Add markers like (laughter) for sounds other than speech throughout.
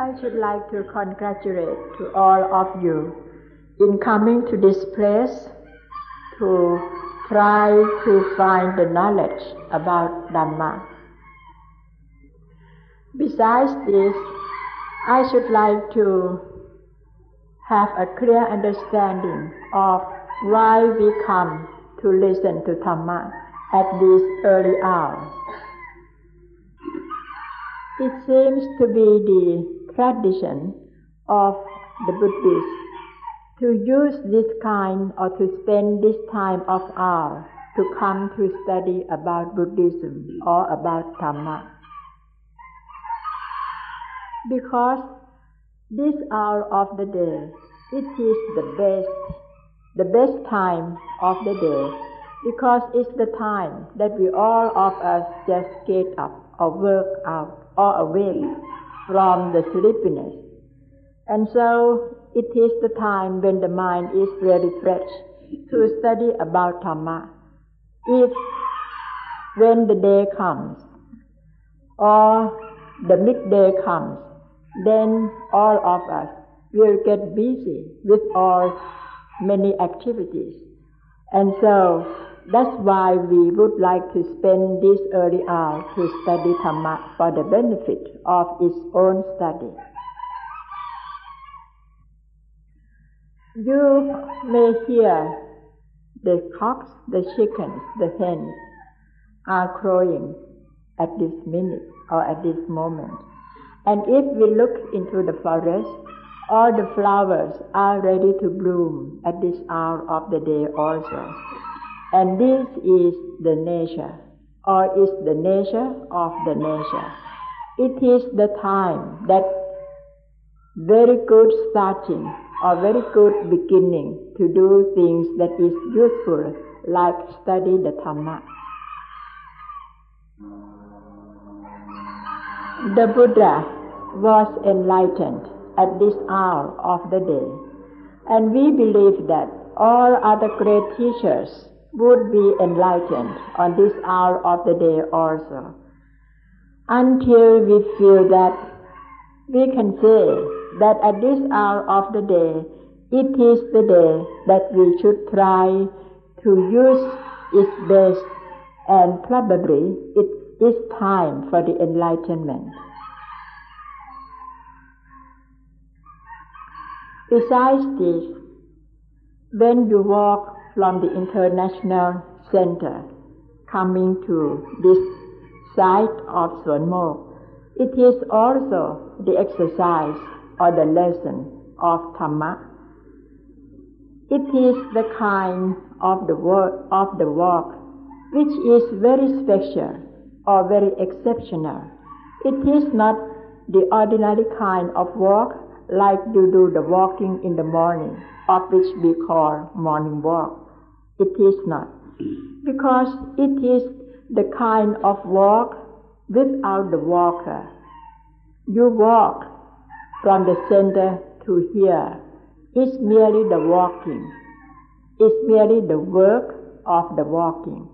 I should like to congratulate to all of you in coming to this place to try to find the knowledge about Dhamma. Besides this, I should like to have a clear understanding of why we come to listen to Dhamma at this early hour. It seems to be the tradition of the Buddhists to use this kind or to spend this time of hour to come to study about Buddhism or about Dhamma. Because this hour of the day, it is the best, the best time of the day, because it's the time that we all of us just get up or work out or awake from the sleepiness. And so it is the time when the mind is very fresh to study about Dhamma. If when the day comes or the midday comes, then all of us will get busy with all many activities. And so that's why we would like to spend this early hour to study Dhamma for the benefit of its own study. You may hear the cocks, the chickens, the hens are crowing at this minute or at this moment. And if we look into the forest, all the flowers are ready to bloom at this hour of the day also. And this is the nature, or is the nature of the nature. It is the time that very good starting or very good beginning to do things that is useful, like study the Dhamma. The Buddha was enlightened at this hour of the day, and we believe that all other great teachers would be enlightened on this hour of the day also. Until we feel that we can say that at this hour of the day, it is the day that we should try to use its best and probably it is time for the enlightenment. Besides this, when you walk from the international center coming to this site of Suan it is also the exercise or the lesson of Dhamma. It is the kind of the work of the walk which is very special or very exceptional. It is not the ordinary kind of walk like you do the walking in the morning, of which we call morning walk. It is not. Because it is the kind of walk without the walker. You walk from the center to here. It's merely the walking. It's merely the work of the walking.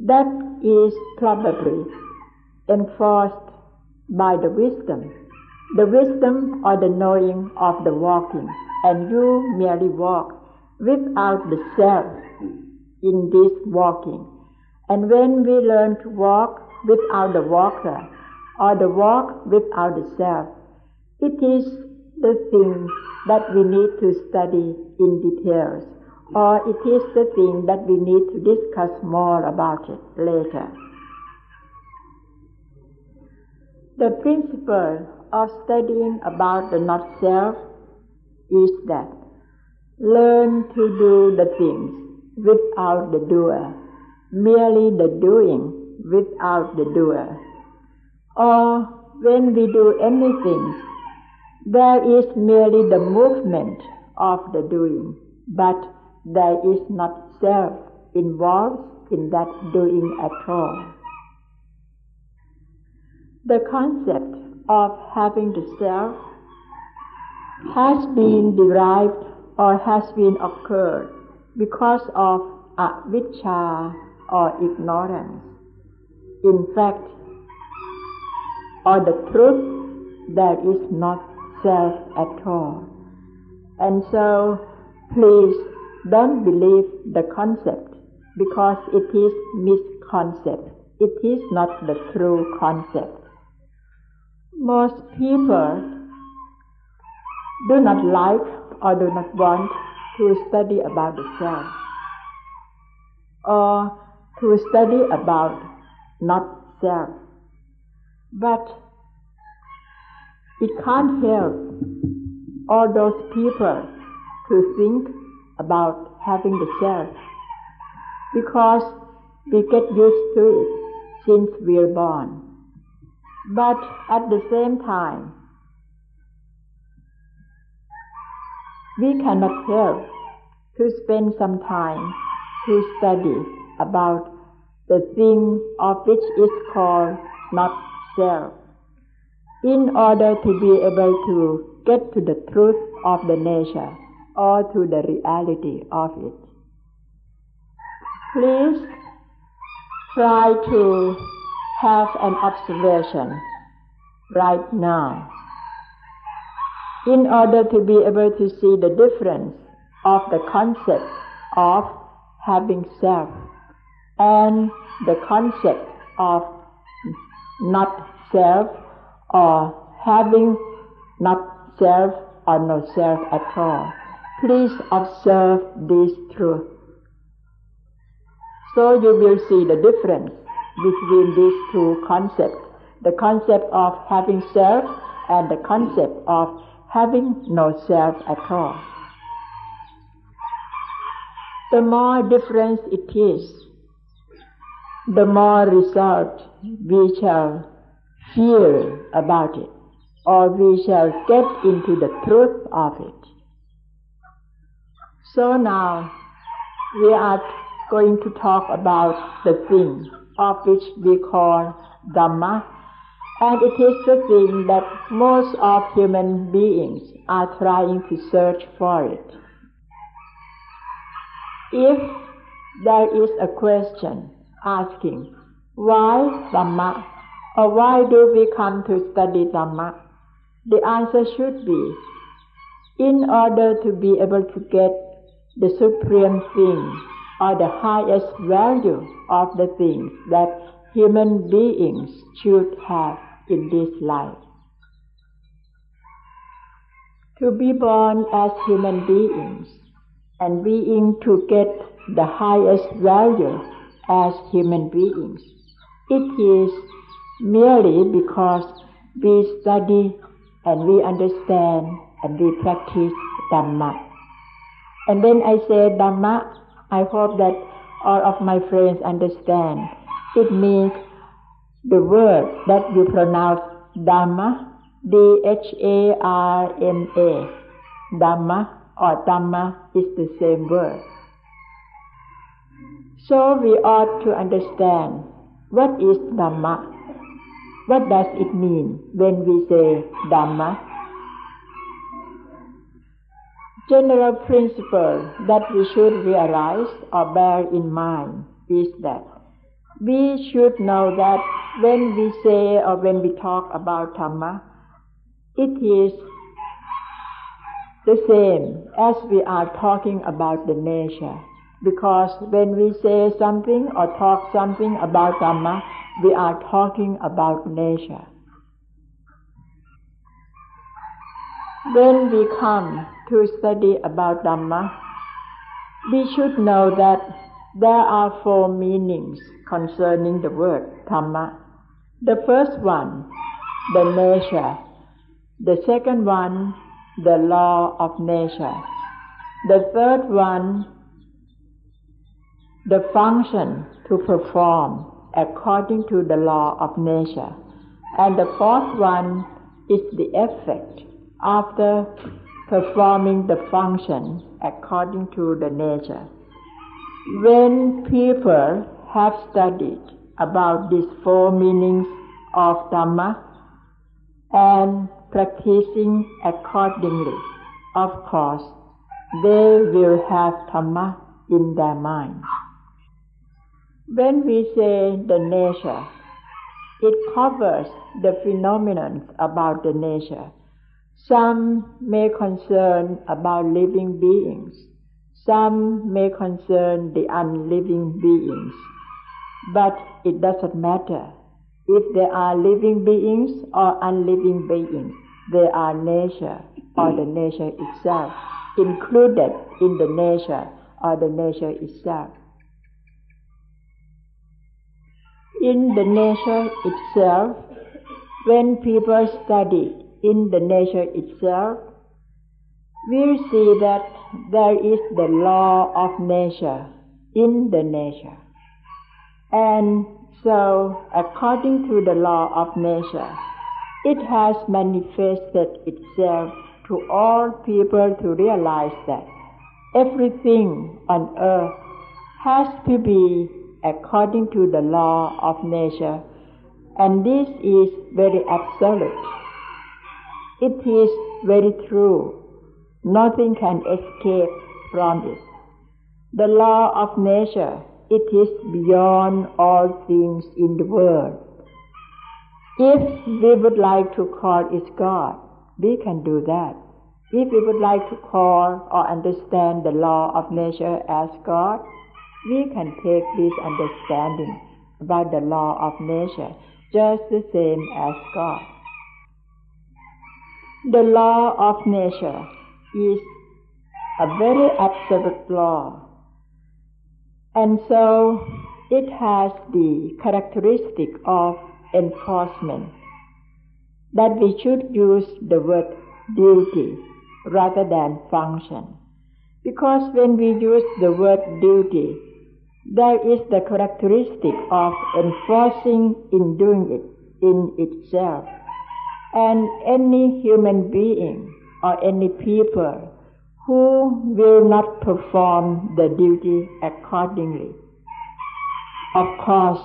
That is probably enforced by the wisdom. The wisdom or the knowing of the walking. And you merely walk without the self in this walking. And when we learn to walk without the walker, or the walk without the self, it is the thing that we need to study in details, or it is the thing that we need to discuss more about it later. The principle of studying about the not self is that learn to do the things without the doer, merely the doing without the doer. Or when we do anything, there is merely the movement of the doing, but there is not self involved in that doing at all. The concept of having the self has been derived or has been occurred because of avijja or ignorance. In fact, or the truth there is not self at all. And so, please don't believe the concept because it is misconcept. It is not the true concept. Most people do not like or do not want to study about the self or to study about not self. But it can't help all those people to think about having the self because we get used to it since we're born. But at the same time, we cannot help to spend some time to study about the thing of which is called not self, in order to be able to get to the truth of the nature or to the reality of it. Please try to have an observation right now in order to be able to see the difference of the concept of having self and the concept of not self or having not self or no self at all. Please observe this truth. So you will see the difference between these two concepts the concept of having self and the concept of having no self at all. The more difference it is, the more result we shall feel about it, or we shall get into the truth of it. So now we are going to talk about the thing of which we call Dhamma, and it is the thing that most of human beings are trying to search for it. If there is a question asking, why Dhamma? Or why do we come to study Dhamma? The answer should be, in order to be able to get the supreme thing or the highest value of the things that human beings should have in this life. To be born as human beings and being to get the highest value as human beings. It is merely because we study and we understand and we practice Dhamma. And when I say Dhamma, I hope that all of my friends understand. It means the word that you pronounce Dharma, D-H-A-R-M-A, Dharma or Dhamma is the same word. So we ought to understand what is Dhamma. What does it mean when we say Dhamma? General principle that we should realize or bear in mind is that we should know that when we say or when we talk about Dhamma, it is the same as we are talking about the nature. Because when we say something or talk something about Dhamma, we are talking about nature. When we come to study about Dhamma, we should know that there are four meanings concerning the word Dhamma. The first one, the nature. The second one, the law of nature. The third one, the function to perform according to the law of nature. And the fourth one is the effect after performing the function according to the nature. When people have studied about these four meanings of Dhamma and practicing accordingly, of course, they will have Dhamma in their mind. When we say the nature, It covers the phenomenon about the nature. Some may concern about living beings. Some may concern the unliving beings. But it doesn't matter. If there are living beings or unliving beings, they are nature or the nature itself, included in the nature or the nature itself. In the nature itself, when people study in the nature itself, we see that there is the law of nature in the nature. And so, according to the law of nature, it has manifested itself to all people to realize that everything on earth has to be according to the law of nature, and this is very absolute. It is very true. Nothing can escape from it. The law of nature, it is beyond all things in the world. If we would like to call it God, we can do that. If we would like to call or understand the law of nature as God, we can take this understanding about the law of nature just the same as God. The law of nature is a very absolute law, and so it has the characteristic of enforcement that we should use the word duty rather than function. Because when we use the word duty, there is the characteristic of enforcing in doing it in itself. And any human being or any people who will not perform the duty accordingly, of course,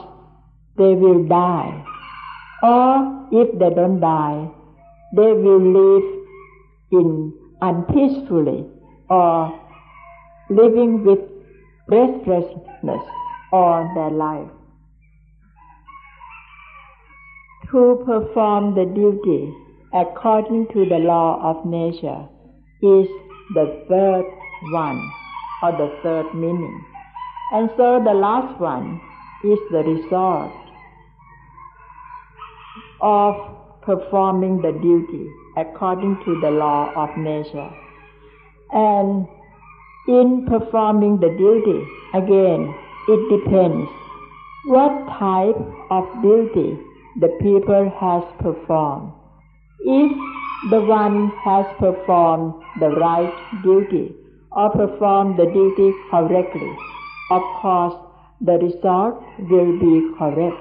they will die. Or if they don't die, they will live in unpeacefully or living with restlessness all their life. To perform the duty according to the law of nature is the third one or the third meaning. And so the last one is the result of performing the duty according to the law of nature. And in performing the duty, again, it depends what type of duty the people has performed. If the one has performed the right duty or performed the duty correctly, of course the result will be correct.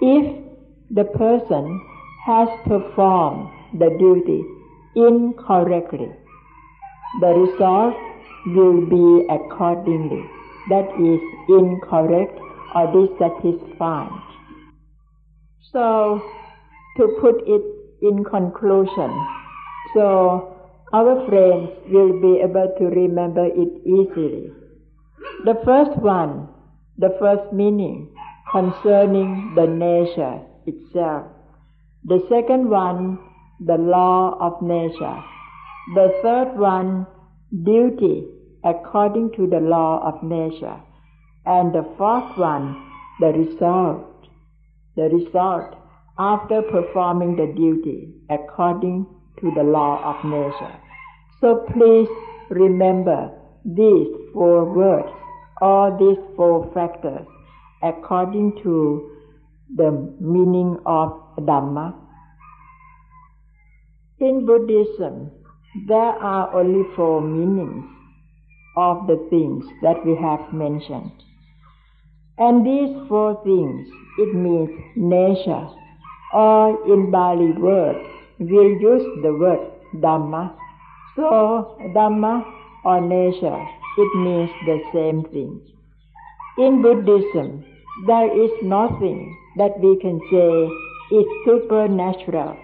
If the person has performed the duty incorrectly, the result will be accordingly. That is incorrect or dissatisfied. So, to put it in conclusion, so our friends will be able to remember it easily. The first one, the first meaning concerning the nature itself. The second one, the law of nature. The third one, duty according to the law of nature. And the fourth one, the result. The result after performing the duty according to the law of nature. So please remember these four words or these four factors according to the meaning of Dhamma. In Buddhism, there are only four meanings of the things that we have mentioned. And these four things, it means nature, or in Bali word, we'll use the word Dhamma. So Dhamma or nature, it means the same thing. In Buddhism, there is nothing that we can say is supernatural.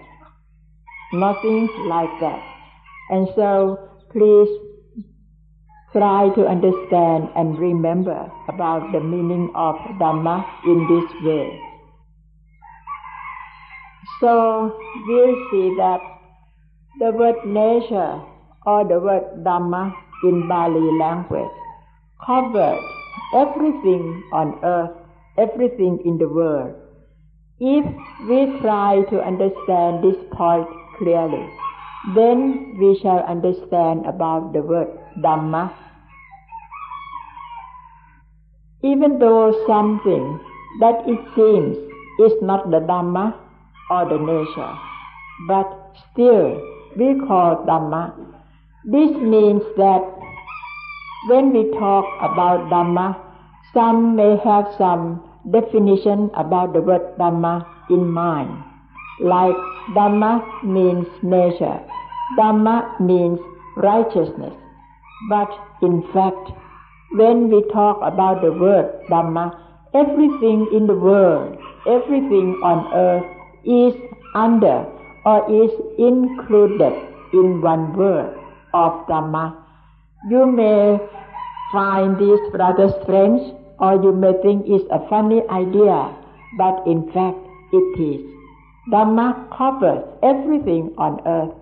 Nothing like that. And so please try to understand and remember about the meaning of Dhamma in this way. So we'll see that the word nature or the word Dhamma in Bali language covered everything on earth, everything in the world. If we try to understand this point clearly, then we shall understand about the word Dhamma. Even though something that it seems is not the Dhamma or the nature, but still we call Dhamma. This means that when we talk about Dhamma, some may have some definition about the word Dhamma in mind. Like Dhamma means nature, Dhamma means righteousness. But in fact, when we talk about the word Dhamma, everything in the world, everything on earth is under or is included in one word of Dhamma. You may find this rather strange or you may think it's a funny idea, but in fact it is. Dhamma covers everything on earth.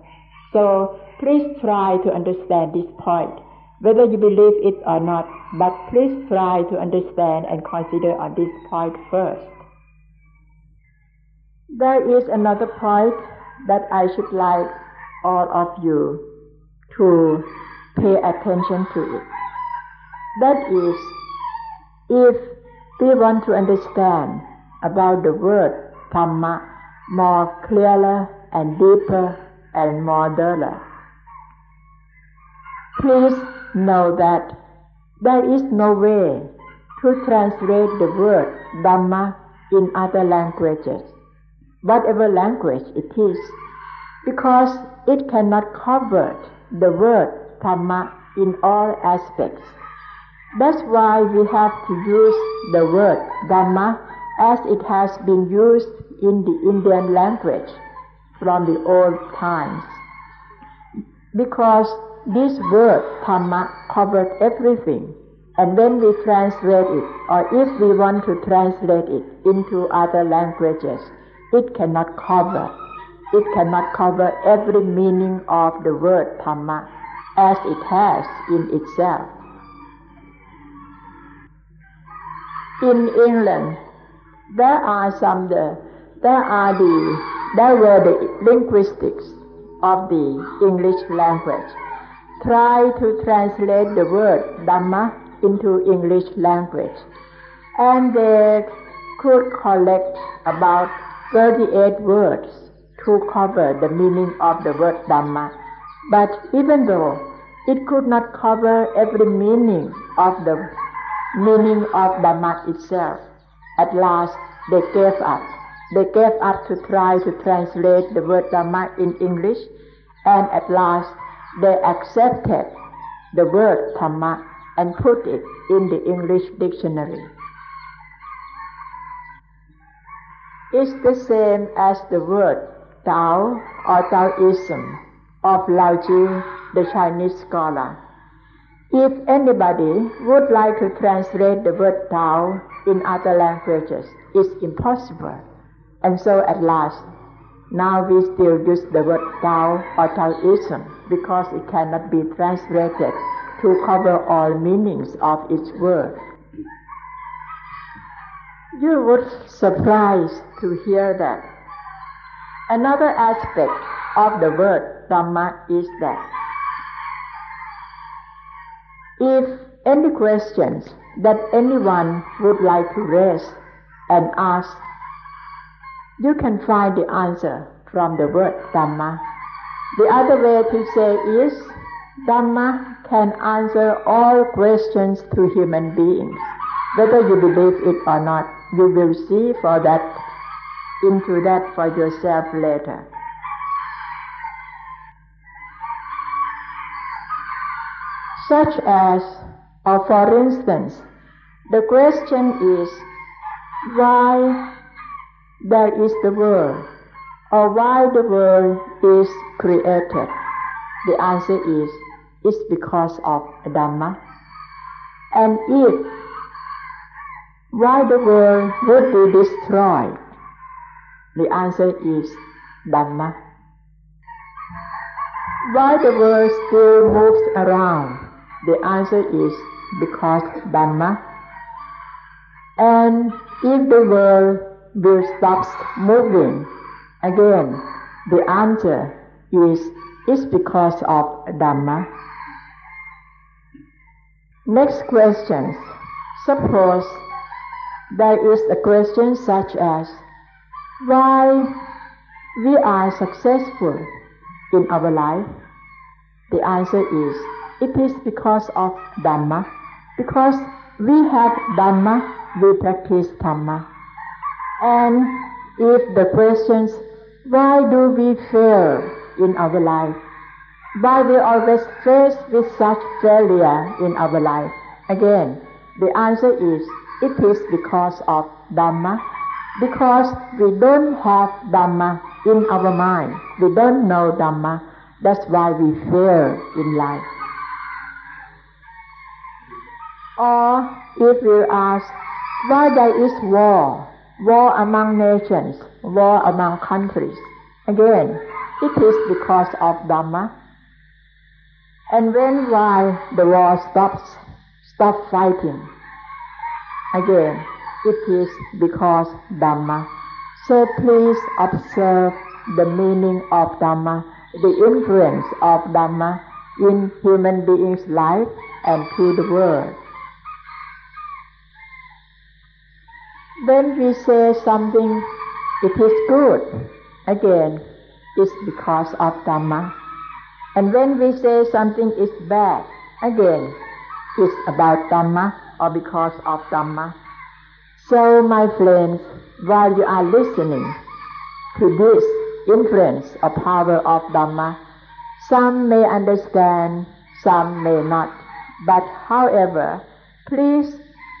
So please try to understand this point, whether you believe it or not, but please try to understand and consider on this point first. There is another point that I should like all of you to pay attention to it. That is, if we want to understand about the word Dhamma more clearer and deeper and more thorough, please know that there is no way to translate the word Dhamma in other languages, whatever language it is, because it cannot cover the word Dhamma in all aspects. That's why we have to use the word Dhamma as it has been used in the Indian language from the old times. Because this word Dhamma covered everything. And when we translate it, or if we want to translate it into other languages, it cannot cover. It cannot cover every meaning of the word Dhamma as it has in itself. In England, there are some the there are the there were the linguistics of the English language try to translate the word Dhamma into English language, and they could collect about 38 words to cover the meaning of the word Dhamma. But even though it could not cover every meaning of the meaning of Dhamma itself, at last they gave up. They gave up to try to translate the word Dhamma in English, and at last they accepted the word Dhamma and put it in the English dictionary. It's the same as the word Tao or Taoism of Lao Tzu, the Chinese scholar. If anybody would like to translate the word Tao in other languages, it's impossible. And so at last, now we still use the word Tao or Taoism because it cannot be translated to cover all meanings of its word. You would surprise to hear that. Another aspect of the word Dhamma is that if any questions that anyone would like to raise and ask, you can find the answer from the word Dhamma. The other way to say is Dhamma can answer all questions to human beings. Whether you believe it or not, you will see for that into that for yourself later. Such as, or for instance, the question is why there is the world, or why the world is created. The answer is it's because of Dhamma. And if why the world would be destroyed, the answer is Dhamma. Why the world still moves around? The answer is because Dhamma. And if the world will stop moving, again, the answer is it's because of Dhamma. Next question. Suppose there is a question such as why we are successful in our life. The answer is it is because of Dhamma. Because we have Dhamma, we practice Dhamma. And if the questions why do we fail in our life? Why we always faced with such failure in our life? Again, the answer is it is because of Dhamma. Because we don't have Dhamma in our mind. We don't know Dhamma. That's why we fail in life. Or if we ask why there is war, war among nations, war among countries, again, it is because of Dhamma. And when why the war stops, stop fighting? Again, it is because Dhamma. So please observe the meaning of Dhamma, the influence of Dhamma in human beings' life and to the world. When we say something, it is good, again, it's because of Dhamma. And when we say something is bad, again, it's about Dhamma or because of Dhamma. Uh, so, my friends, while you are listening to this influence or power of Dhamma, some may understand, some may not. But however, please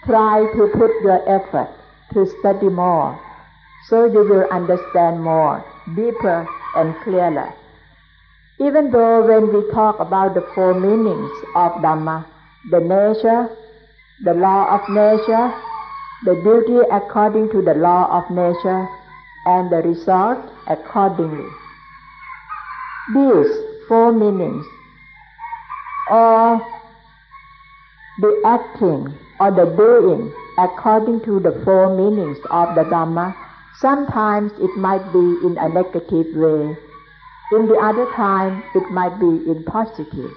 try to put your effort to study more, so you will understand more, deeper and clearer. Even though when we talk about the four meanings of Dhamma, the nature, the law of nature, the duty according to the law of nature, and the result accordingly. These four meanings, or the acting or the doing according to the four meanings of the Dhamma, sometimes it might be in a negative way in the other time, it might be in positive.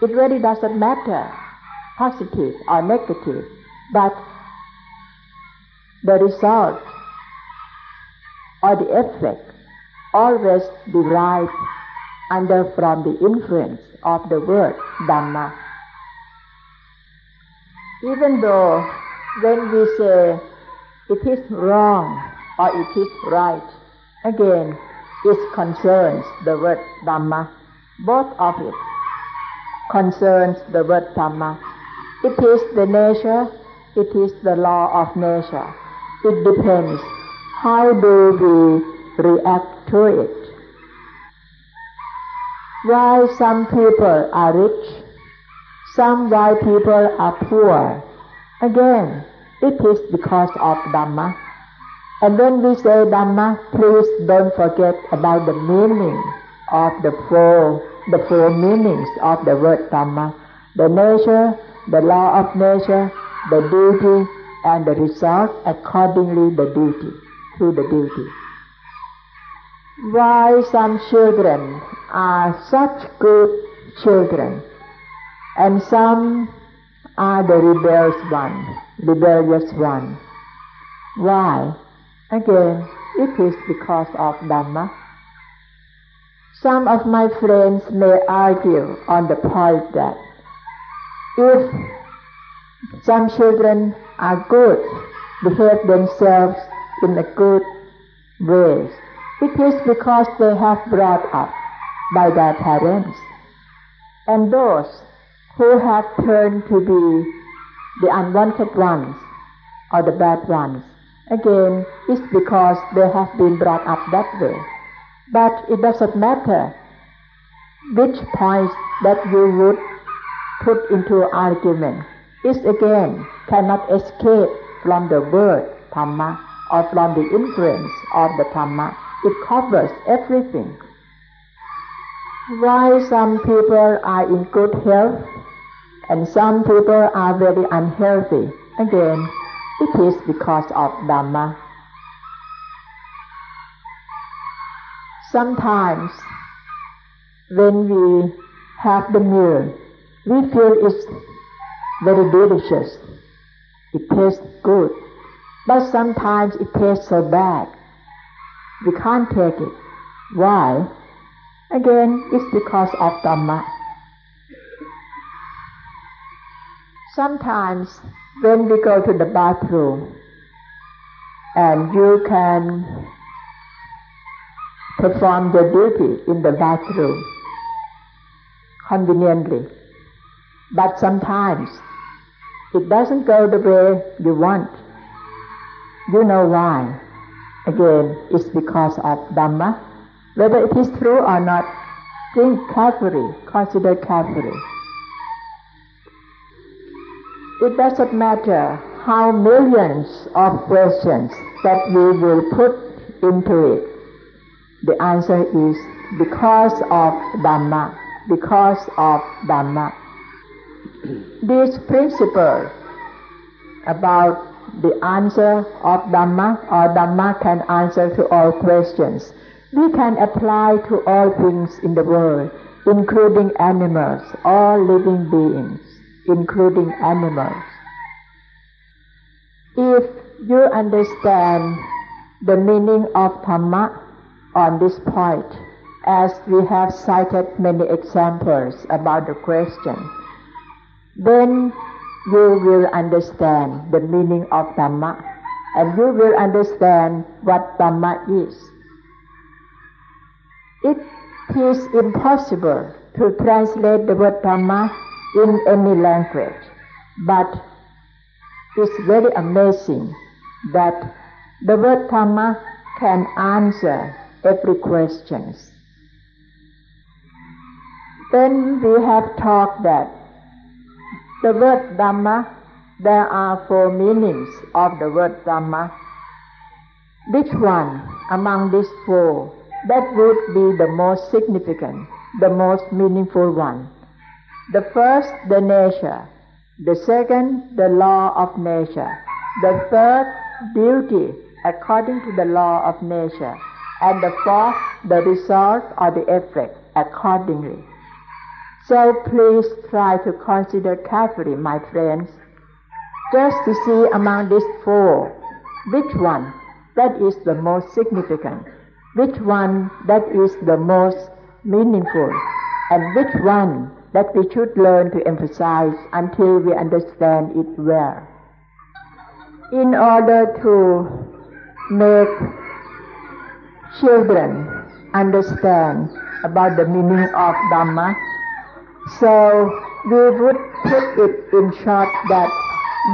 It really doesn't matter, positive or negative, but the result or the effect always derived under from the influence of the word Dhamma. Even though when we say it is wrong or it is right, again, it concerns the word Dhamma. Both of it concerns the word Dhamma. It is the nature, it is the law of nature. It depends how do we react to it. Why some people are rich, some why people are poor. Again, it is because of Dhamma. And when we say Dhamma, please don't forget about the meaning of the four, the four meanings of the word Dhamma. The nature, the law of nature, the duty, and the result accordingly the duty, through the duty. Why some children are such good children, and some are the rebellious one, rebellious one. Why? Again, it is because of Dhamma. Some of my friends may argue on the point that if some children are good, behave themselves in a good way, it is because they have brought up by their parents. And those who have turned to be the unwanted ones or the bad ones, Again, it's because they have been brought up that way. But it doesn't matter which points that you would put into argument. It again cannot escape from the word Dhamma or from the influence of the Dhamma It covers everything. Why some people are in good health and some people are very unhealthy? Again, it is because of Dhamma. Sometimes when we have the meal, we feel it's very delicious. It tastes good. But sometimes it tastes so bad. We can't take it. Why? Again, it's because of Dhamma. Sometimes when we go to the bathroom and you can perform the duty in the bathroom conveniently. But sometimes it doesn't go the way you want. You know why. Again, it's because of Dhamma. Whether it is true or not, think carefully, consider carefully. It doesn't matter how millions of questions that we will put into it. The answer is because of Dhamma, because of Dhamma. This principle about the answer of Dhamma or Dhamma can answer to all questions. We can apply to all things in the world, including animals, all living beings, including animals. If you understand the meaning of Dhamma on this point, as we have cited many examples about the question, then you will understand the meaning of Dhamma and you will understand what Dhamma is. It is impossible to translate the word Dhamma in any language, but it's very amazing that the word Dhamma can answer every question. Then we have talked that the word Dhamma, there are four meanings of the word Dhamma. Which one among these four that would be the most significant, the most meaningful one? The first, the nature. The second, the law of nature. The third, duty according to the law of nature. And the fourth, the result or the effect accordingly. So please try to consider carefully, my friends, just to see among these four, which one that is the most significant, which one that is the most meaningful, and which one that we should learn to emphasize until we understand it well. In order to make children understand about the meaning of Dhamma, so we would put it in short that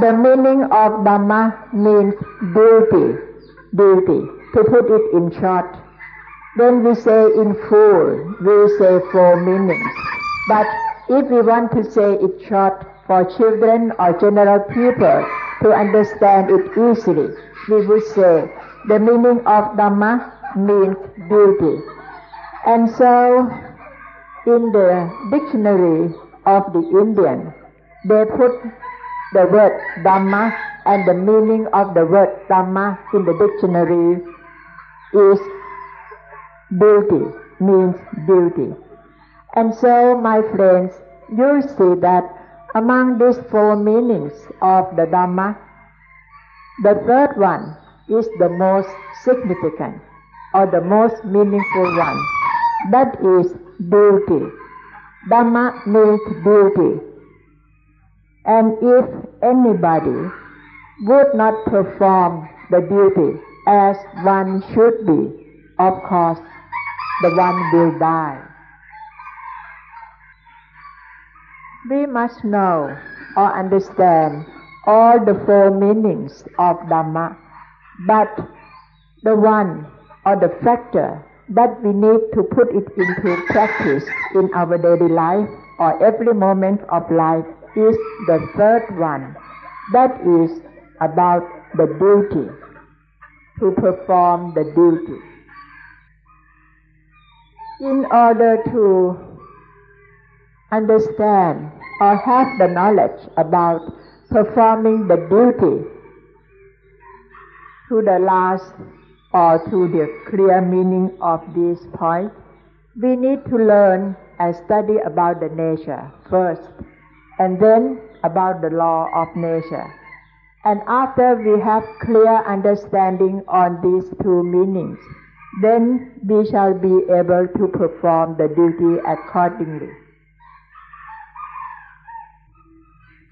the meaning of Dhamma means duty, duty, to put it in short. When we say in full, we say four meanings. But if we want to say it short for children or general people to understand it easily, we would say the meaning of Dhamma means duty. And so in the dictionary of the Indian, they put the word Dhamma and the meaning of the word Dhamma in the dictionary is beauty, means beauty. And so, my friends, you see that among these four meanings of the Dhamma, the third one is the most significant or the most meaningful one. That is duty. Dhamma means duty. And if anybody would not perform the duty as one should be, of course, the one will die. We must know or understand all the four meanings of Dhamma, but the one or the factor that we need to put it into practice in our daily life or every moment of life is the third one. That is about the duty, to perform the duty. In order to understand or have the knowledge about performing the duty to the last or to the clear meaning of this point, we need to learn and study about the nature first, and then about the law of nature. And after we have clear understanding on these two meanings, then we shall be able to perform the duty accordingly.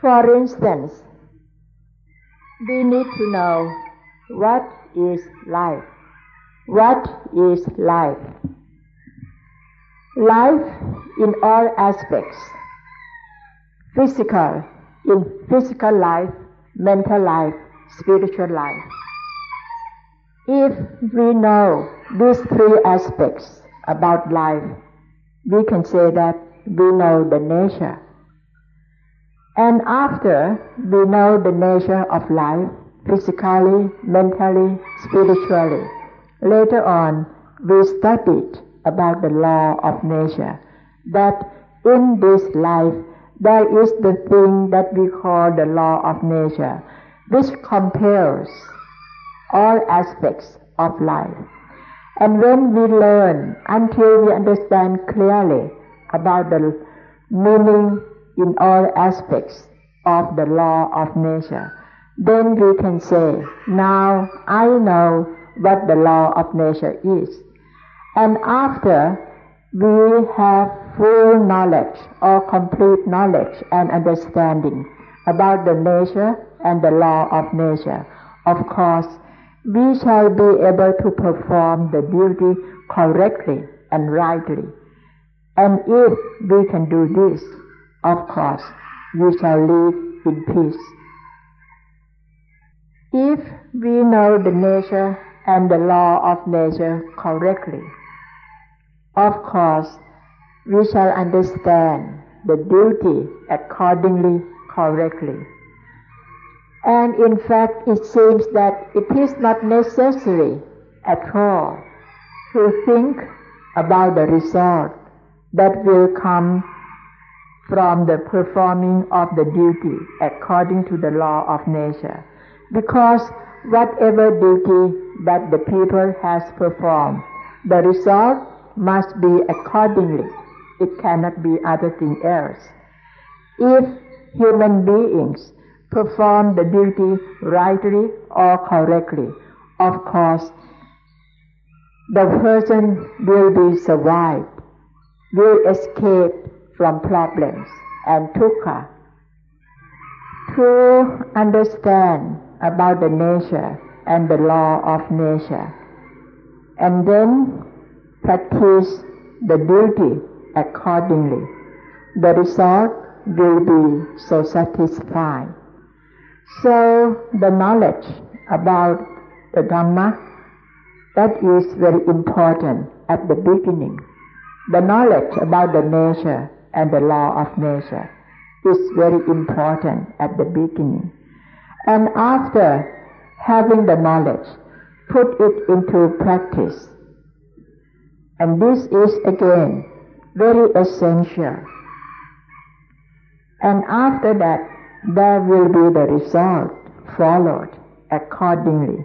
For instance, we need to know what is life. What is life? Life in all aspects. Physical, in physical life, mental life, spiritual life. If we know these three aspects about life, we can say that we know the nature and after we know the nature of life, physically, mentally, spiritually, later on we studied about the law of nature, that in this life there is the thing that we call the law of nature, which compares all aspects of life. And when we learn until we understand clearly about the meaning in all aspects of the law of nature, then we can say, now I know what the law of nature is. And after we have full knowledge or complete knowledge and understanding about the nature and the law of nature, of course, we shall be able to perform the duty correctly and rightly. And if we can do this, of course, we shall live in peace. If we know the nature and the law of nature correctly, of course, we shall understand the duty accordingly correctly. And in fact, it seems that it is not necessary at all to think about the result that will come from the performing of the duty according to the law of nature. Because whatever duty that the people has performed, the result must be accordingly. It cannot be other thing else. If human beings perform the duty rightly or correctly, of course, the person will be survived, will escape from problems and dukkha. To understand about the nature and the law of nature, and then practice the duty accordingly, the result will be so satisfying. So the knowledge about the Dhamma, that is very important at the beginning. The knowledge about the nature and the law of nature is very important at the beginning. And after having the knowledge, put it into practice. And this is again very essential. And after that, there will be the result followed accordingly.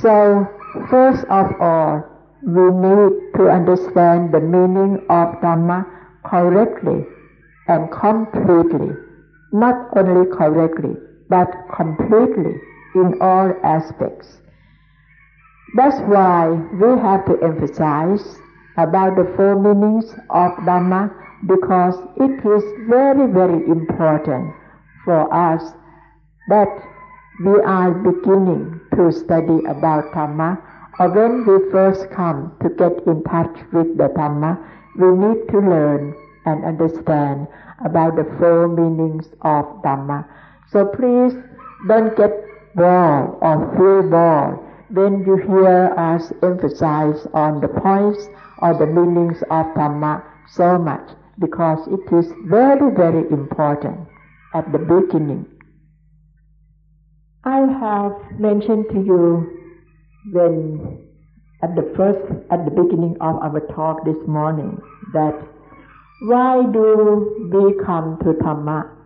So, first of all, we need to understand the meaning of Dhamma correctly and completely, not only correctly, but completely in all aspects. That's why we have to emphasize about the four meanings of Dhamma because it is very, very important for us that we are beginning to study about Dhamma or when we first come to get in touch with the Dhamma, we need to learn and understand about the four meanings of Dhamma. So please don't get bored or feel bored when you hear us emphasize on the points or the meanings of Dhamma so much because it is very, very important at the beginning. I have mentioned to you when at the first, at the beginning of our talk this morning, that why do we come to Dhamma?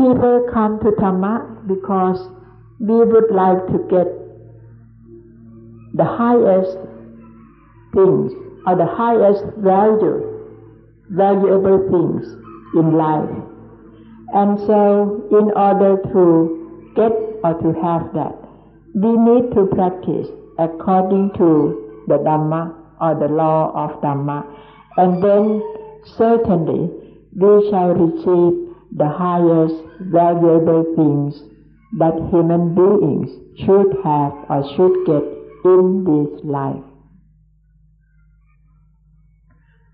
People come to Dhamma because we would like to get the highest things or the highest value, valuable things in life. And so, in order to get or to have that, we need to practice according to the Dhamma or the law of Dhamma, and then certainly we shall receive the highest valuable things that human beings should have or should get in this life.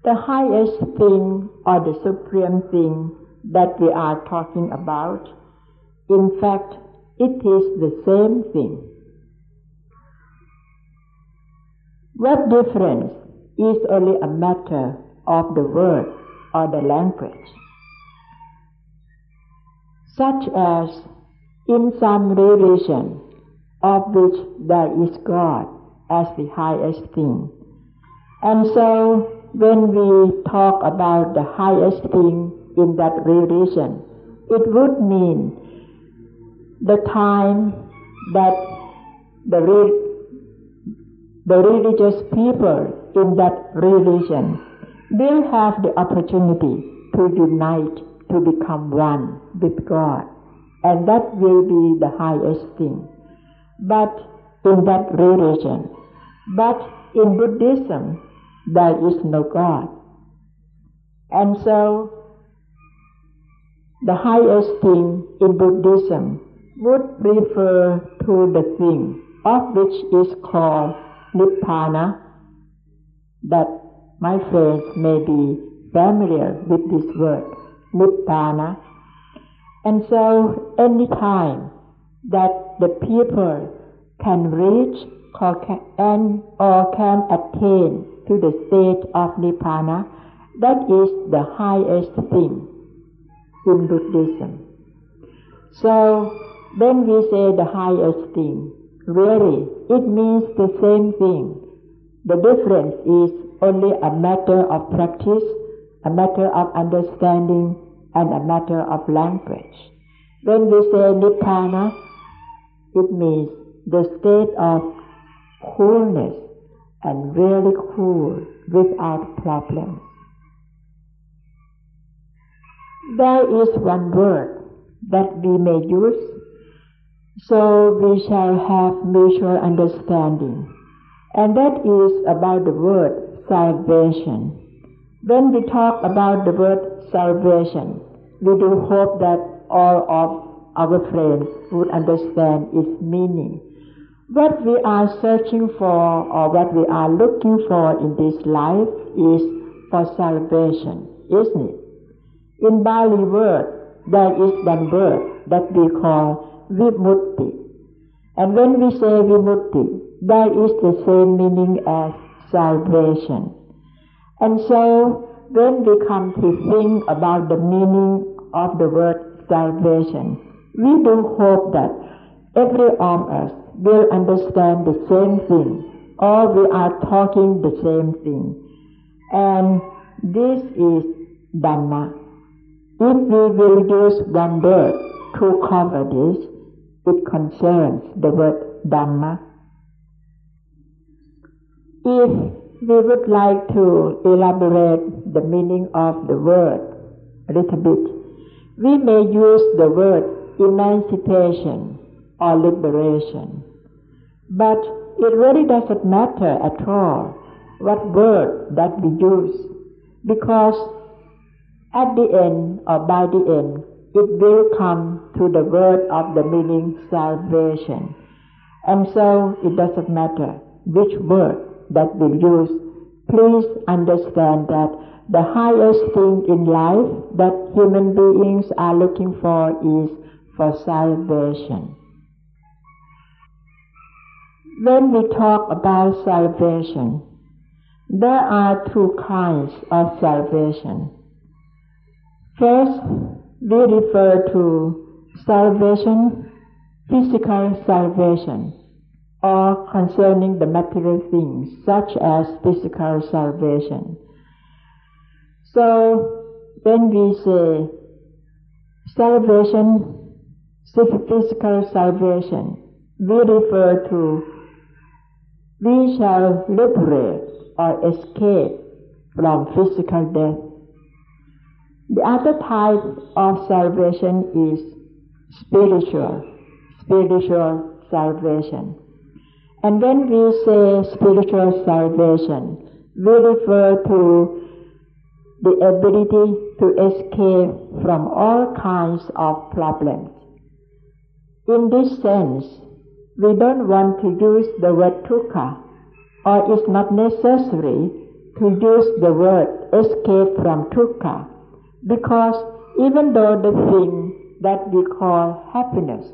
The highest thing or the supreme thing that we are talking about, in fact, it is the same thing. What difference is only a matter of the word or the language such as in some religion of which there is God as the highest thing. And so when we talk about the highest thing in that religion, it would mean the time that the, re- the religious people in that religion will have the opportunity to unite to become one with God. And that will be the highest thing. But in that religion, but in Buddhism, there is no God. And so, the highest thing in Buddhism would refer to the thing of which is called Nibbana, that my friends may be familiar with this word. Nibbana. And so any time that the people can reach and or can attain to the state of Nibbana, that is the highest thing in Buddhism. So when we say the highest thing, really it means the same thing. The difference is only a matter of practice, a matter of understanding, and a matter of language. When we say Nibbana, it means the state of coolness and really cool without problems. There is one word that we may use so we shall have mutual understanding, and that is about the word salvation. When we talk about the word salvation, we do hope that all of our friends would understand its meaning. What we are searching for or what we are looking for in this life is for salvation, isn't it? In Pali word, there is one word that we call vimutti. And when we say vimutti, there is the same meaning as salvation. And so when we come to think about the meaning of the word salvation, we do hope that every of us will understand the same thing, or we are talking the same thing. And this is Dhamma. If we will use one word to cover this, it concerns the word Dhamma. If we would like to elaborate the meaning of the word a little bit. We may use the word emancipation or liberation, but it really doesn't matter at all what word that we use, because at the end or by the end, it will come to the word of the meaning salvation. And so it doesn't matter which word that we use, please understand that the highest thing in life that human beings are looking for is for salvation. When we talk about salvation, there are two kinds of salvation. First, we refer to salvation, physical salvation, or concerning the material things, such as physical salvation. So, when we say salvation, physical salvation, we refer to we shall liberate or escape from physical death. The other type of salvation is spiritual, spiritual salvation. And when we say spiritual salvation, we refer to the ability to escape from all kinds of problems. In this sense, we don't want to use the word dukkha, or it's not necessary to use the word escape from dukkha, because even though the thing that we call happiness,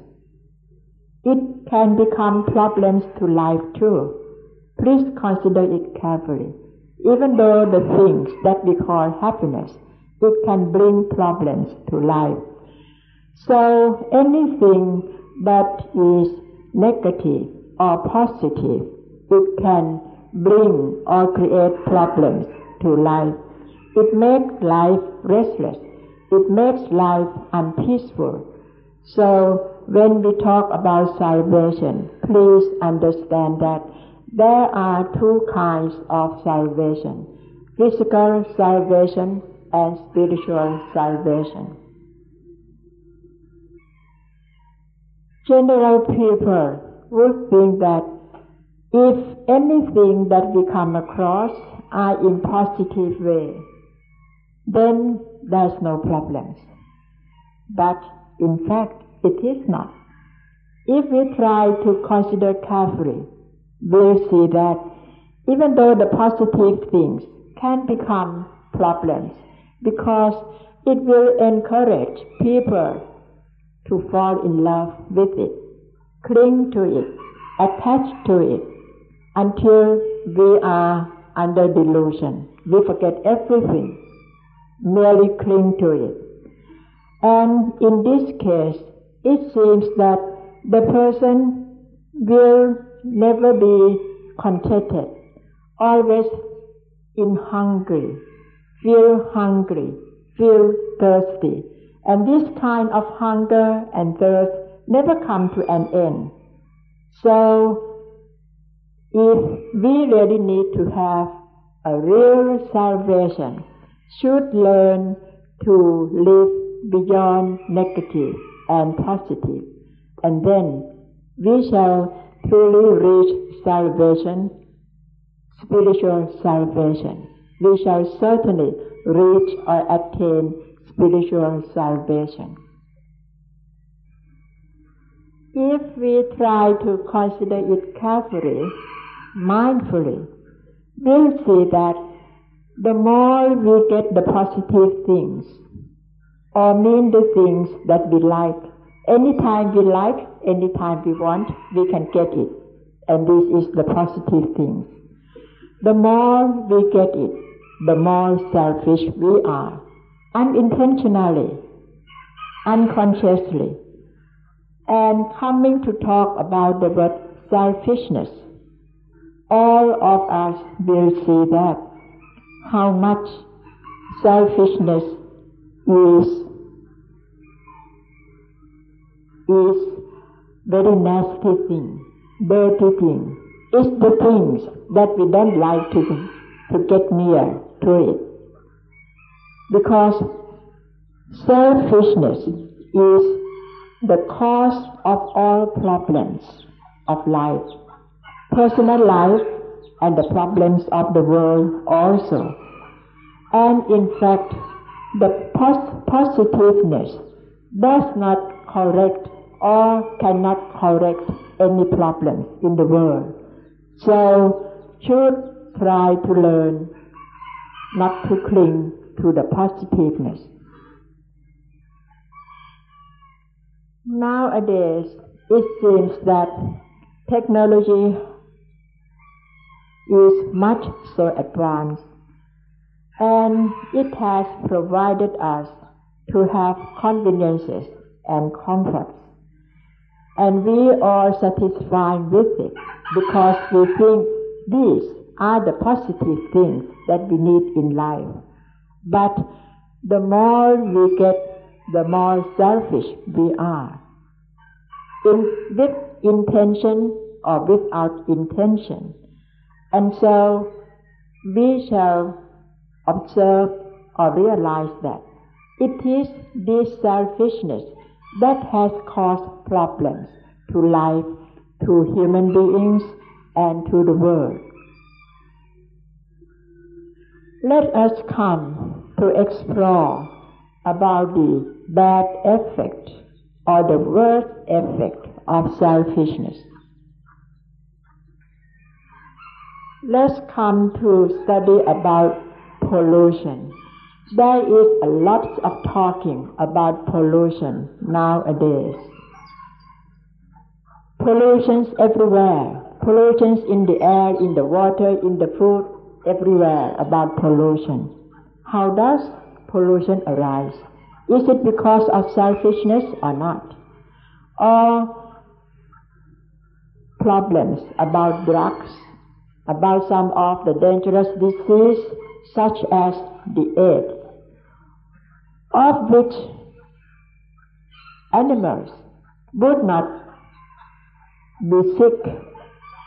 it can become problems to life too. Please consider it carefully. Even though the things that we call happiness, it can bring problems to life. So anything that is negative or positive, it can bring or create problems to life. It makes life restless. It makes life unpeaceful. So when we talk about salvation, please understand that there are two kinds of salvation physical salvation and spiritual salvation. General people would think that if anything that we come across are in positive way, then there's no problems. But in fact, it is not. If we try to consider carefully we'll see that even though the positive things can become problems because it will encourage people to fall in love with it, cling to it, attach to it until we are under delusion. We forget everything, merely cling to it. And in this case, it seems that the person will never be contented, always in hungry, feel hungry, feel thirsty. And this kind of hunger and thirst never come to an end. So, if we really need to have a real salvation, should learn to live beyond negative and positive, and then we shall truly reach salvation, spiritual salvation. We shall certainly reach or attain spiritual salvation. If we try to consider it carefully, mindfully, we'll see that the more we get the positive things, or mean the things that we like, anytime we like, anytime we want, we can get it. And this is the positive thing. The more we get it, the more selfish we are, unintentionally, unconsciously. And coming to talk about the word selfishness, all of us will see that how much selfishness is is very nasty thing, dirty thing. It's the things that we don't like to, to get near to it. Because selfishness is the cause of all problems of life, personal life and the problems of the world also. And in fact, the pos- positiveness does not correct or cannot correct any problems in the world. So should try to learn not to cling to the positiveness. Nowadays, it seems that technology is much so advanced and it has provided us to have conveniences and comforts and we are satisfied with it because we think these are the positive things that we need in life. But the more we get, the more selfish we are. In, with intention or without intention. And so we shall observe or realize that it is this selfishness that has caused problems to life, to human beings, and to the world. Let us come to explore about the bad effect or the worst effect of selfishness. Let's come to study about pollution. There is a lot of talking about pollution nowadays. Pollutions everywhere. Pollutions in the air, in the water, in the food, everywhere about pollution. How does pollution arise? Is it because of selfishness or not? Or problems about drugs, about some of the dangerous diseases such as the AIDS, of which animals would not be sick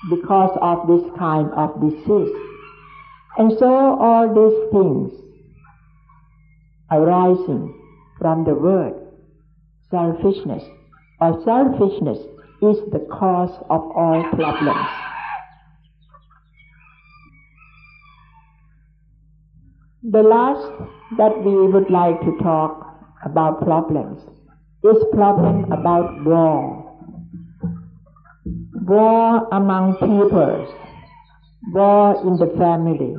because of this kind of disease. And so all these things arising from the word selfishness or selfishness is the cause of all problems. The last that we would like to talk about problems is problem about war. War among peoples, war in the family,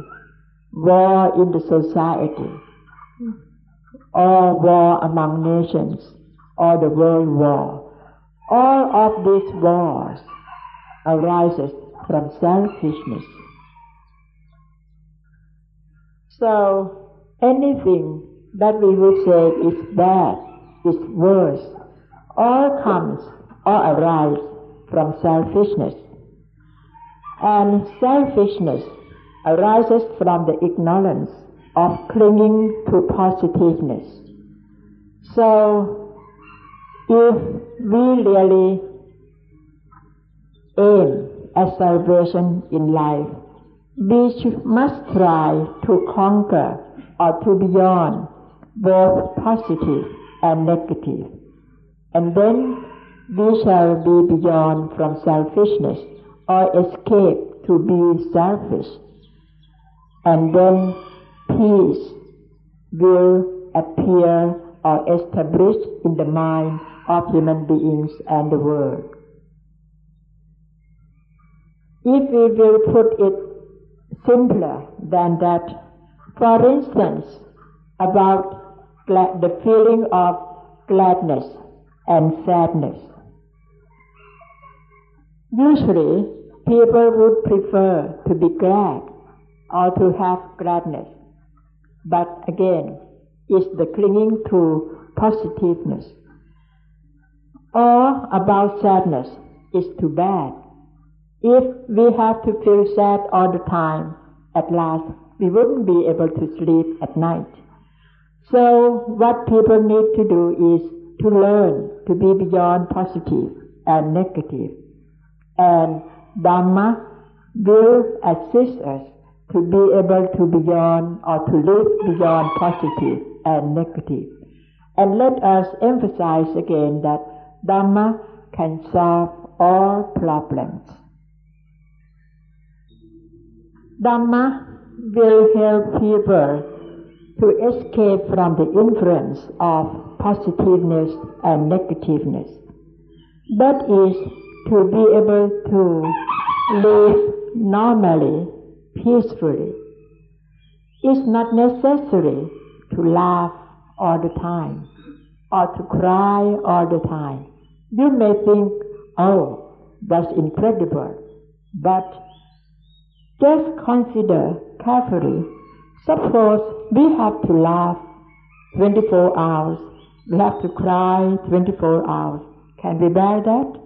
war in the society, or war among nations, or the world war. All of these wars arises from selfishness. So anything that we would say is bad, is worse, all comes or arises from selfishness. And selfishness arises from the ignorance of clinging to positiveness. So, if we really aim at salvation in life, we must try to conquer or to beyond both positive and negative. And then we shall be beyond from selfishness or escape to be selfish. And then peace will appear or establish in the mind of human beings and the world. If we will put it simpler than that. For instance, about the feeling of gladness and sadness. Usually, people would prefer to be glad or to have gladness. But again, it's the clinging to positiveness. Or about sadness is too bad if we have to feel sad all the time, at last we wouldn't be able to sleep at night. So what people need to do is to learn to be beyond positive and negative. And Dhamma will assist us to be able to beyond or to live beyond positive and negative. And let us emphasize again that Dhamma can solve all problems. Dhamma will help people to escape from the influence of positiveness and negativeness. That is to be able to live normally, peacefully. It's not necessary to laugh all the time or to cry all the time. You may think, oh, that's incredible, but just consider carefully. Suppose we have to laugh 24 hours, we have to cry 24 hours. Can we bear that?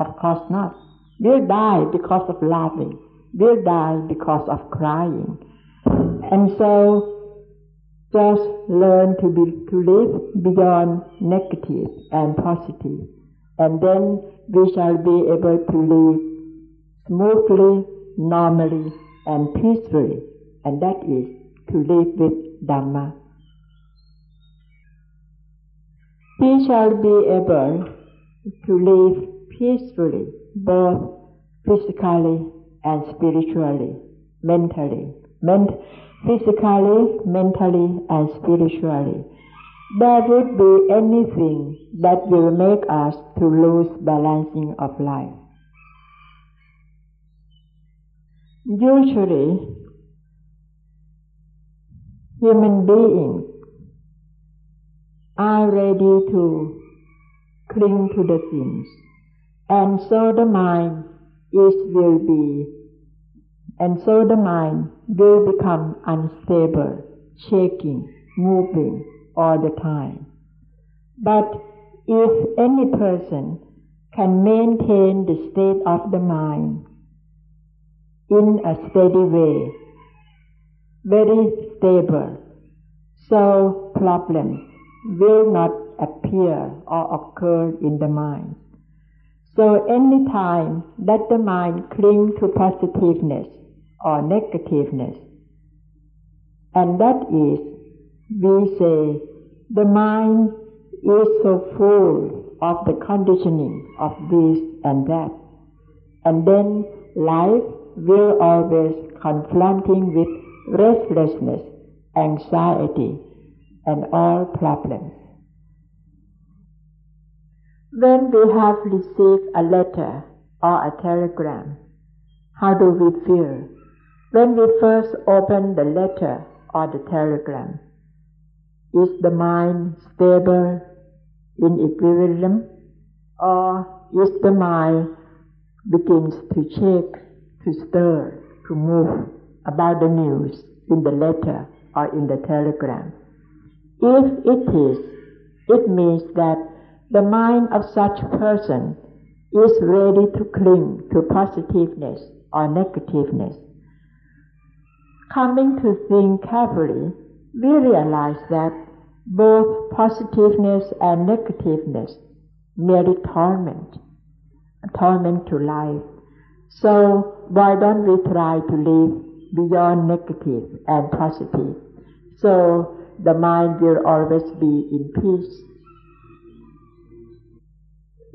Of course not. We'll die because of laughing, We'll die because of crying. And so just learn to be to live beyond negative and positive, and then we shall be able to live smoothly, normally, and peacefully, and that is to live with Dhamma. We shall be able to live peacefully, both physically and spiritually, mentally, ment- physically, mentally, and spiritually. There would be anything that will make us to lose balancing of life. Usually, human beings are ready to cling to the things and so the mind is will be, and so the mind will become unstable, shaking, moving all the time. But if any person can maintain the state of the mind in a steady way, very stable, so problems will not appear or occur in the mind. So any time that the mind clings to positiveness or negativeness, and that is, we say, the mind is so full of the conditioning of this and that, and then life will always confronting with restlessness, anxiety, and all problems. When we have received a letter or a telegram, how do we feel? When we first open the letter or the telegram, is the mind stable in equilibrium or is the mind begins to shake, to stir, to move about the news in the letter or in the telegram? If it is, it means that the mind of such person is ready to cling to positiveness or negativeness. Coming to think carefully, we realize that both positiveness and negativeness merely torment, torment to life. So why don't we try to live beyond negative and positive? So the mind will always be in peace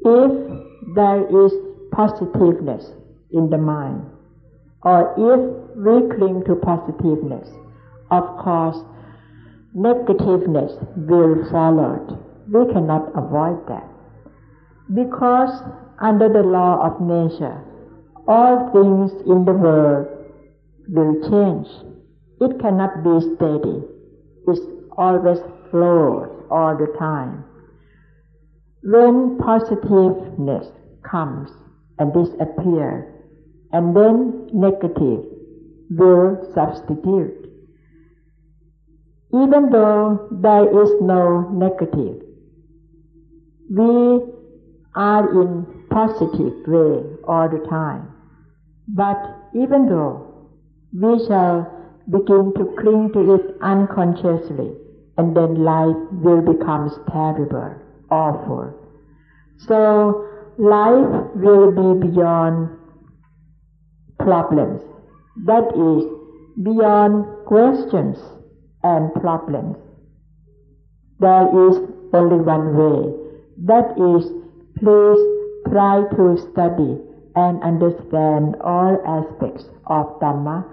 if there is positiveness in the mind, or if we cling to positiveness, of course, negativeness will follow. We cannot avoid that. Because under the law of nature, all things in the world will change. It cannot be steady. It always flows all the time. When positiveness comes and disappears, and then negative will substitute. Even though there is no negative, we are in positive way all the time. But even though we shall begin to cling to it unconsciously, and then life will become terrible awful. So life will be beyond problems. That is beyond questions and problems. There is only one way. That is please try to study and understand all aspects of Dhamma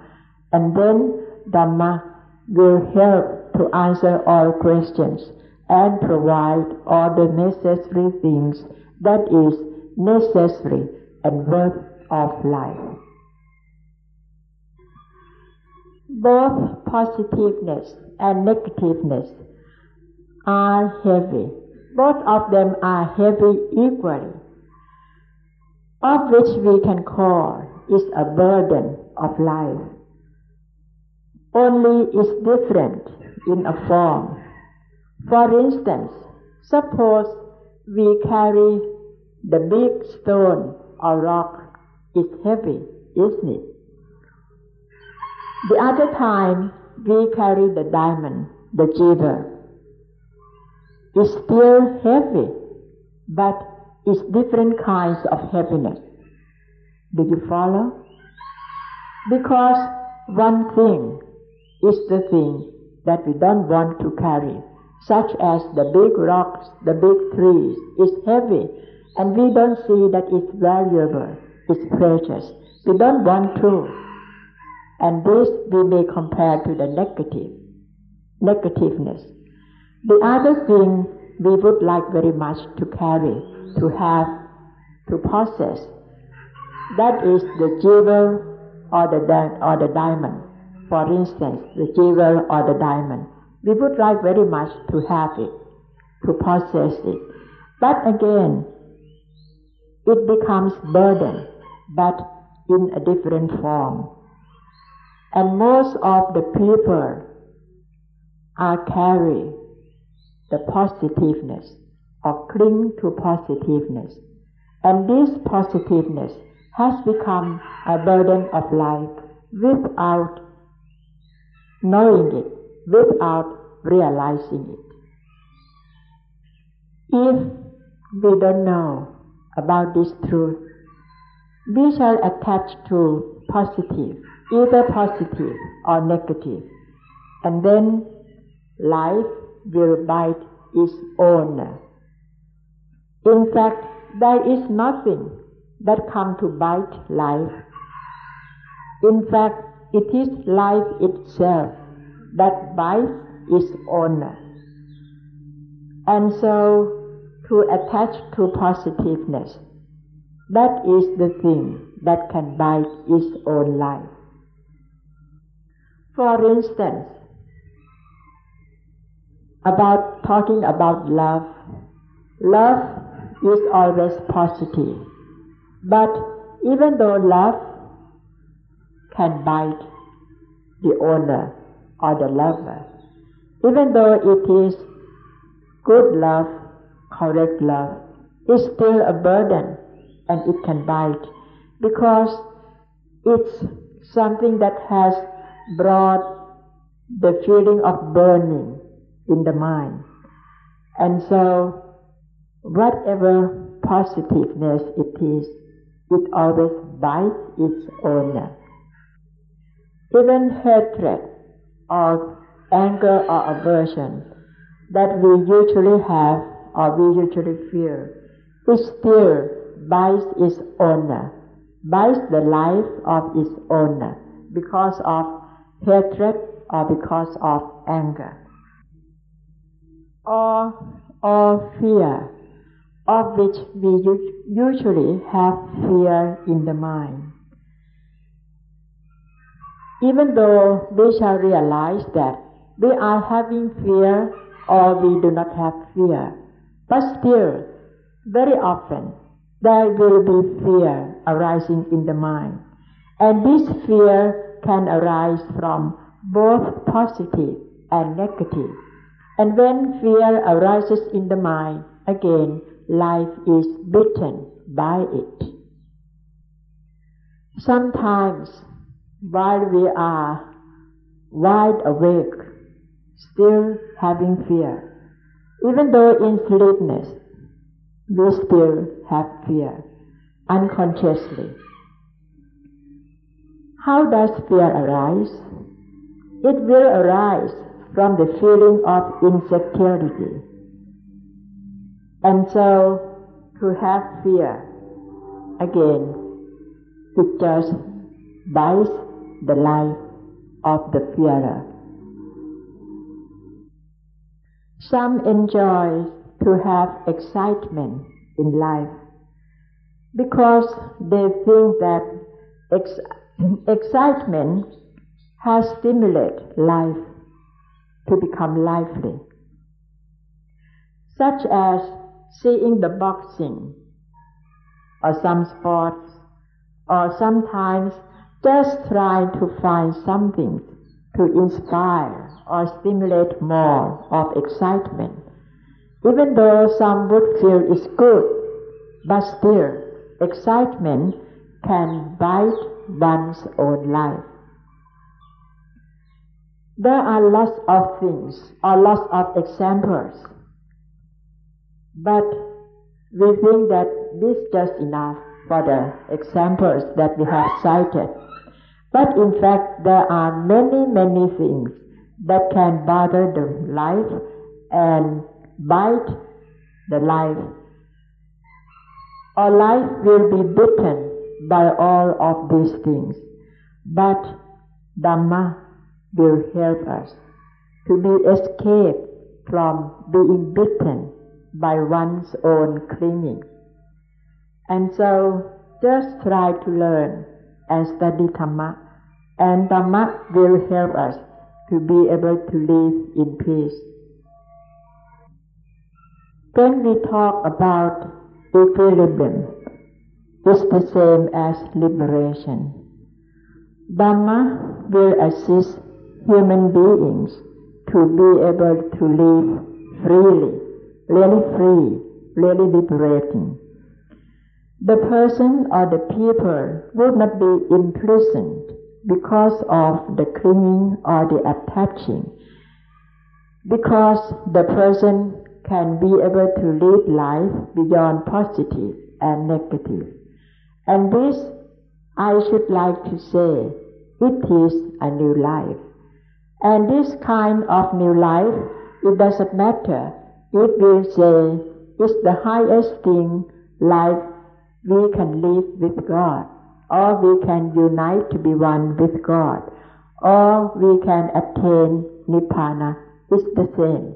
and then Dhamma will help to answer all questions and provide all the necessary things that is necessary and worth of life. Both positiveness and negativeness are heavy. Both of them are heavy equally, of which we can call is a burden of life. Only is different in a form for instance, suppose we carry the big stone or rock It's heavy, isn't it? The other time we carry the diamond, the jiva. It's still heavy, but it's different kinds of happiness. Do you follow? Because one thing is the thing that we don't want to carry, such as the big rocks, the big trees, is heavy, and we don't see that it's valuable, it's precious. We don't want to. And this we may compare to the negative, negativeness. The other thing we would like very much to carry, to have, to possess, that is the jewel or the, or the diamond. For instance, the jewel or the diamond. We would like very much to have it, to possess it. But again, it becomes burden, but in a different form. And most of the people are carry the positiveness or cling to positiveness. And this positiveness has become a burden of life without knowing it, without realizing it. If we don't know about this truth, we shall attach to positive, either positive or negative, and then life will bite its own. In fact, there is nothing that come to bite life. In fact, it is life itself that bites its owner. And so, to attach to positiveness, that is the thing that can bite its own life. For instance, about talking about love, love is always positive. But even though love can bite the owner or the lover, even though it is good love, correct love, it's still a burden and it can bite because it's something that has brought the feeling of burning in the mind. And so, whatever positiveness it is, it always bites its owner. Even hatred or anger or aversion that we usually have or we usually feel, it still bites its owner, bites the life of its owner because of hatred or because of anger. Or, or fear, of which we usually have fear in the mind. Even though we shall realize that we are having fear or we do not have fear, but still, very often, there will be fear arising in the mind. And this fear can arise from both positive and negative. And when fear arises in the mind, again, life is bitten by it. Sometimes, while we are wide awake, still having fear, even though in sleepness, we still have fear unconsciously. How does fear arise? It will arise from the feeling of insecurity. And so, to have fear, again, it just buys the life of the fearer. Some enjoy to have excitement in life because they think that ex- (clears throat) excitement has stimulated life to become lively, such as seeing the boxing or some sports, or sometimes just trying to find something to inspire or stimulate more of excitement even though some would feel it's good, but still, excitement can bite one's own life. There are lots of things or lots of examples, but we think that this is just enough for the examples that we have cited. But in fact, there are many, many things that can bother the life and bite the life. Our life will be bitten by all of these things, but Dhamma will help us to be escaped from being bitten by one's own clinging. And so just try to learn and study Dhamma, and Dhamma will help us to be able to live in peace. When we talk about equilibrium, it's the same as liberation. Dhamma will assist human beings to be able to live freely, really free, really liberating. The person or the people would not be imprisoned because of the clinging or the attaching, because the person can be able to live life beyond positive and negative. And this, I should like to say, it is a new life. And this kind of new life, it doesn't matter if we say it's the highest thing life we can live with God, or we can unite to be one with God, or we can attain Nibbana. It's the same.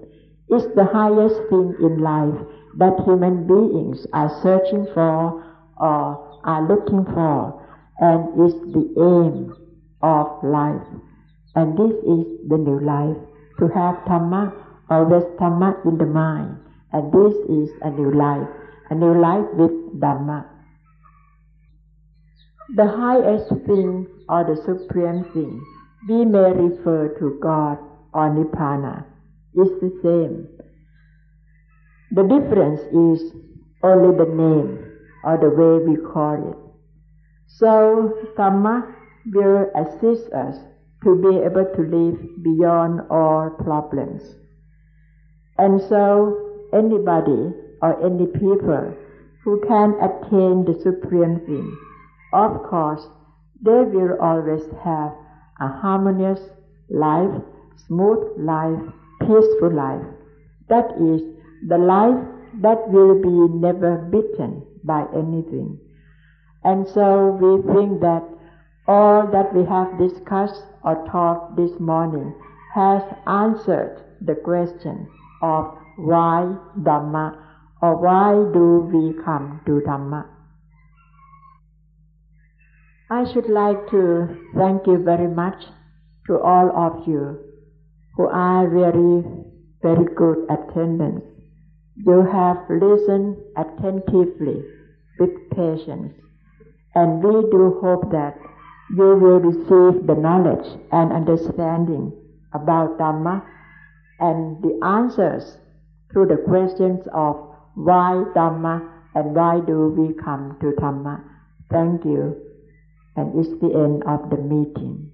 It's the highest thing in life that human beings are searching for or are looking for, and it's the aim of life. And this is the new life, to have Dhamma, always Dhamma in the mind. And this is a new life, a new life with Dhamma. The highest thing or the supreme thing, we may refer to God or Nibbana, is the same. The difference is only the name or the way we call it. So, Dhamma will assist us to be able to live beyond all problems. And so anybody or any people who can attain the supreme thing, of course, they will always have a harmonious life, smooth life, peaceful life. That is the life that will be never beaten by anything. And so we think that all that we have discussed or taught this morning has answered the question of why Dhamma or why do we come to Dhamma. I should like to thank you very much to all of you who are very, very good attendants. You have listened attentively with patience, and we do hope that you will receive the knowledge and understanding about Dhamma and the answers to the questions of why Dhamma and why do we come to Dhamma. Thank you. And it's the end of the meeting.